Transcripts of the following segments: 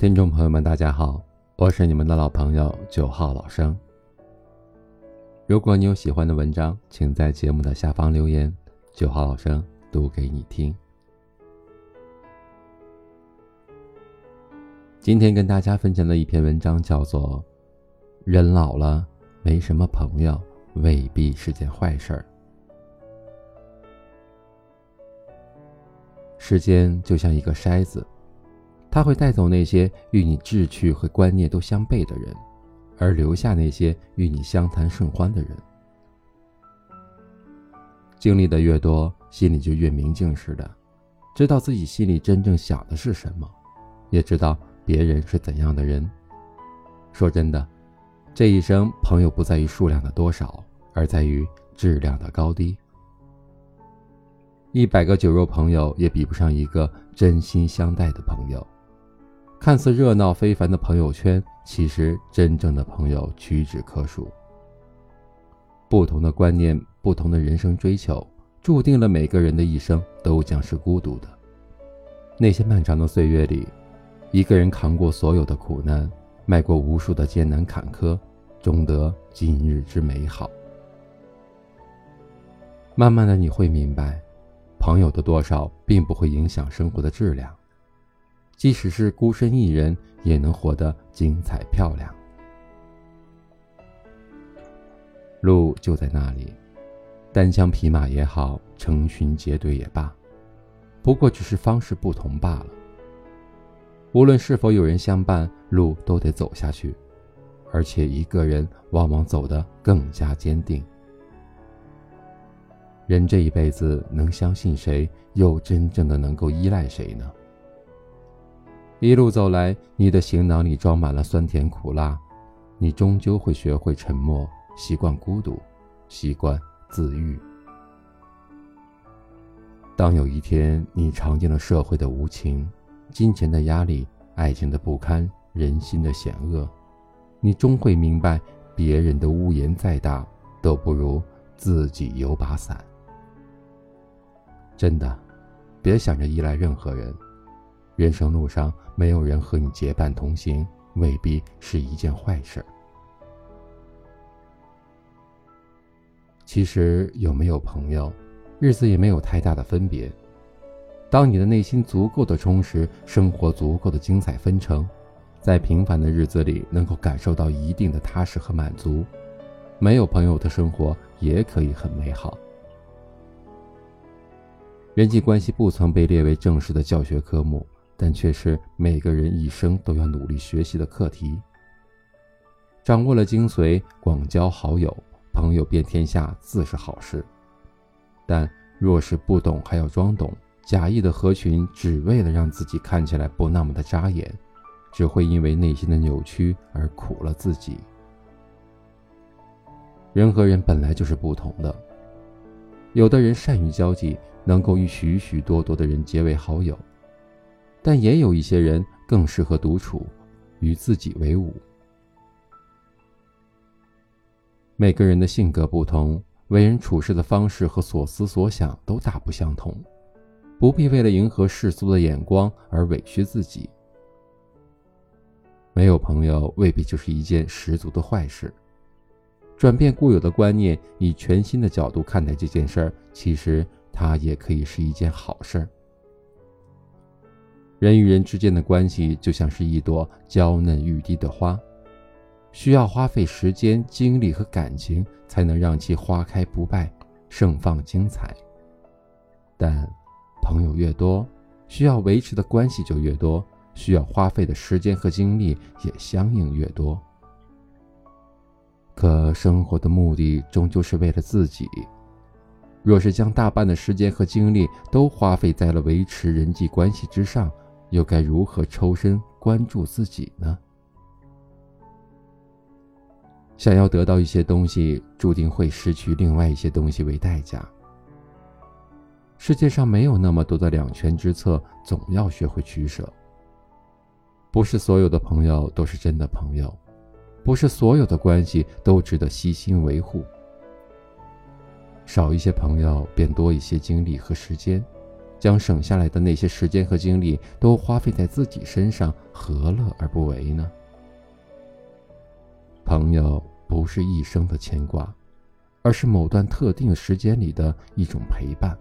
听众朋友们，大家好，我是你们的老朋友九号老生。如果你有喜欢的文章，请在节目的下方留言，九号老生读给你听。今天跟大家分享的一篇文章叫做《人老了没什么朋友，未必是件坏事儿》。时间就像一个筛子。他会带走那些与你志趣和观念都相悖的人，而留下那些与你相谈甚欢的人。经历的越多，心里就越明镜似的，知道自己心里真正想的是什么，也知道别人是怎样的人。说真的，这一生朋友不在于数量的多少，而在于质量的高低。一百个酒肉朋友也比不上一个真心相待的朋友。看似热闹非凡的朋友圈，其实真正的朋友屈指可数。不同的观念，不同的人生追求，注定了每个人的一生都将是孤独的。那些漫长的岁月里，一个人扛过所有的苦难，迈过无数的艰难坎坷，终得今日之美好。慢慢的，你会明白，朋友的多少并不会影响生活的质量。即使是孤身一人，也能活得精彩漂亮。路就在那里，单枪匹马也好，成群结队也罢，不过只是方式不同罢了。无论是否有人相伴，路都得走下去，而且一个人往往走得更加坚定。人这一辈子，能相信谁，又真正的能够依赖谁呢？一路走来，你的行囊里装满了酸甜苦辣，你终究会学会沉默，习惯孤独，习惯自愈。当有一天你尝尽了社会的无情、金钱的压力、爱情的不堪、人心的险恶，你终会明白，别人的屋檐再大，都不如自己有把伞。真的，别想着依赖任何人。人生路上没有人和你结伴同行，未必是一件坏事。其实有没有朋友，日子也没有太大的分别。当你的内心足够的充实，生活足够的精彩纷呈，在平凡的日子里能够感受到一定的踏实和满足，没有朋友的生活也可以很美好。人际关系不曾被列为正式的教学科目。但却是每个人一生都要努力学习的课题。掌握了精髓，广交好友，朋友遍天下自是好事。但若是不懂还要装懂，假意的合群，只为了让自己看起来不那么的扎眼，只会因为内心的扭曲而苦了自己。人和人本来就是不同的，有的人善于交际，能够与许许多多的人结为好友。但也有一些人更适合独处，与自己为伍。每个人的性格不同，为人处事的方式和所思所想都大不相同，不必为了迎合世俗的眼光而委屈自己。没有朋友未必就是一件十足的坏事。转变固有的观念，以全新的角度看待这件事儿，其实它也可以是一件好事儿。人与人之间的关系就像是一朵娇嫩欲滴的花，需要花费时间、精力和感情，才能让其花开不败、盛放精彩。但朋友越多，需要维持的关系就越多，需要花费的时间和精力也相应越多。可生活的目的终究是为了自己，若是将大半的时间和精力都花费在了维持人际关系之上，又该如何抽身关注自己呢？想要得到一些东西，注定会失去另外一些东西为代价。世界上没有那么多的两全之策，总要学会取舍。不是所有的朋友都是真的朋友，不是所有的关系都值得悉心维护。少一些朋友，便多一些精力和时间。将省下来的那些时间和精力都花费在自己身上，何乐而不为呢？朋友不是一生的牵挂，而是某段特定时间里的一种陪伴。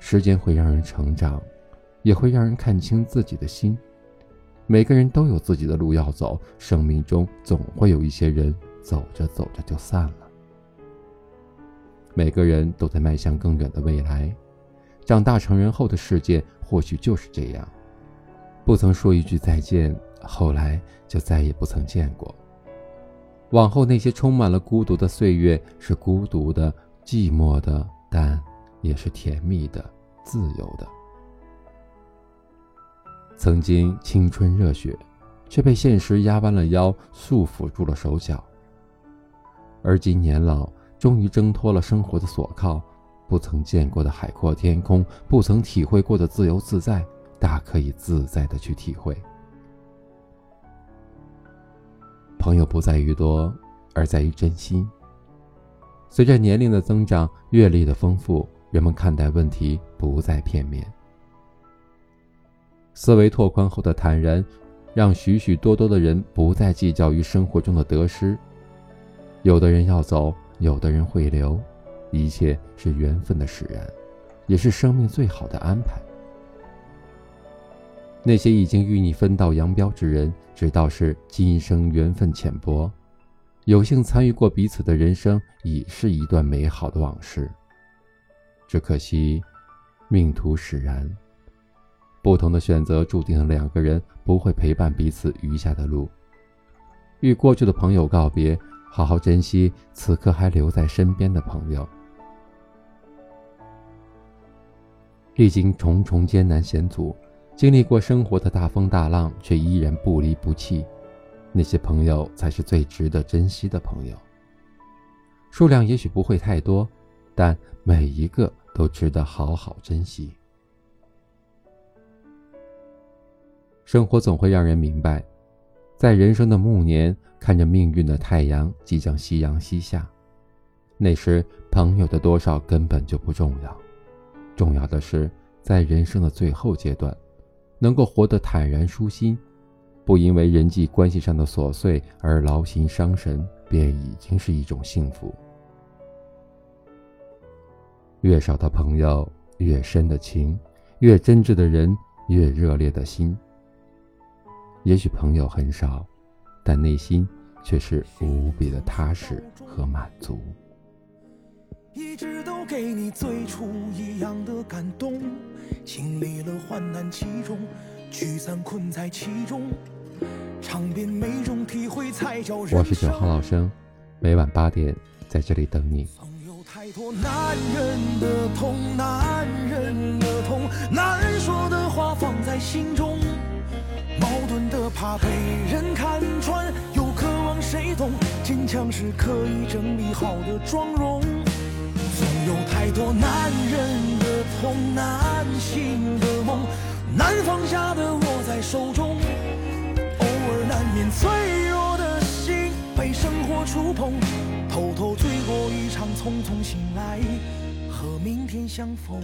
时间会让人成长，也会让人看清自己的心。每个人都有自己的路要走，生命中总会有一些人走着走着就散了。每个人都在迈向更远的未来，长大成人后的世界或许就是这样：不曾说一句再见，后来就再也不曾见过。往后那些充满了孤独的岁月，是孤独的、寂寞的，但也是甜蜜的、自由的。曾经青春热血，却被现实压弯了腰，束缚住了手脚。而今年老。终于挣脱了生活的锁铐，不曾见过的海阔天空，不曾体会过的自由自在，大可以自在的去体会。朋友不在于多，而在于真心。随着年龄的增长，阅历的丰富，人们看待问题不再片面。思维拓宽后的坦然，让许许多多的人不再计较于生活中的得失。有的人要走。有的人会留，一切是缘分的使然，也是生命最好的安排。那些已经与你分道扬镳之人，只道是今生缘分浅薄，有幸参与过彼此的人生，已是一段美好的往事。只可惜，命途使然，不同的选择注定了两个人不会陪伴彼此余下的路。与过去的朋友告别。好好珍惜此刻还留在身边的朋友。历经重重艰难险阻，经历过生活的大风大浪，却依然不离不弃，那些朋友才是最值得珍惜的朋友。数量也许不会太多，但每一个都值得好好珍惜。生活总会让人明白，在人生的暮年。看着命运的太阳即将夕阳西下，那时朋友的多少根本就不重要，重要的是在人生的最后阶段，能够活得坦然舒心，不因为人际关系上的琐碎而劳心伤神，便已经是一种幸福。越少的朋友，越深的情；越真挚的人，越热烈的心。也许朋友很少。但内心却是无比的踏实和满足。一直都给你最初一样的感动，经历了患难其中，聚散困在其中，尝遍每种体会才叫人我是九号老生，每晚八点在这里等你。曾有太多男人的痛，男人的痛，难说的话放在心中。矛盾的怕被人看穿，又渴望谁懂？坚强是可以整理好的妆容。总有太多男人的痛，难醒的梦，难放下的握在手中。偶尔难免脆弱的心被生活触碰，偷偷醉过一场，匆匆醒来，和明天相逢。